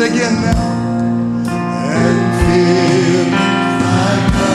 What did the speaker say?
it again now. And fill my cup,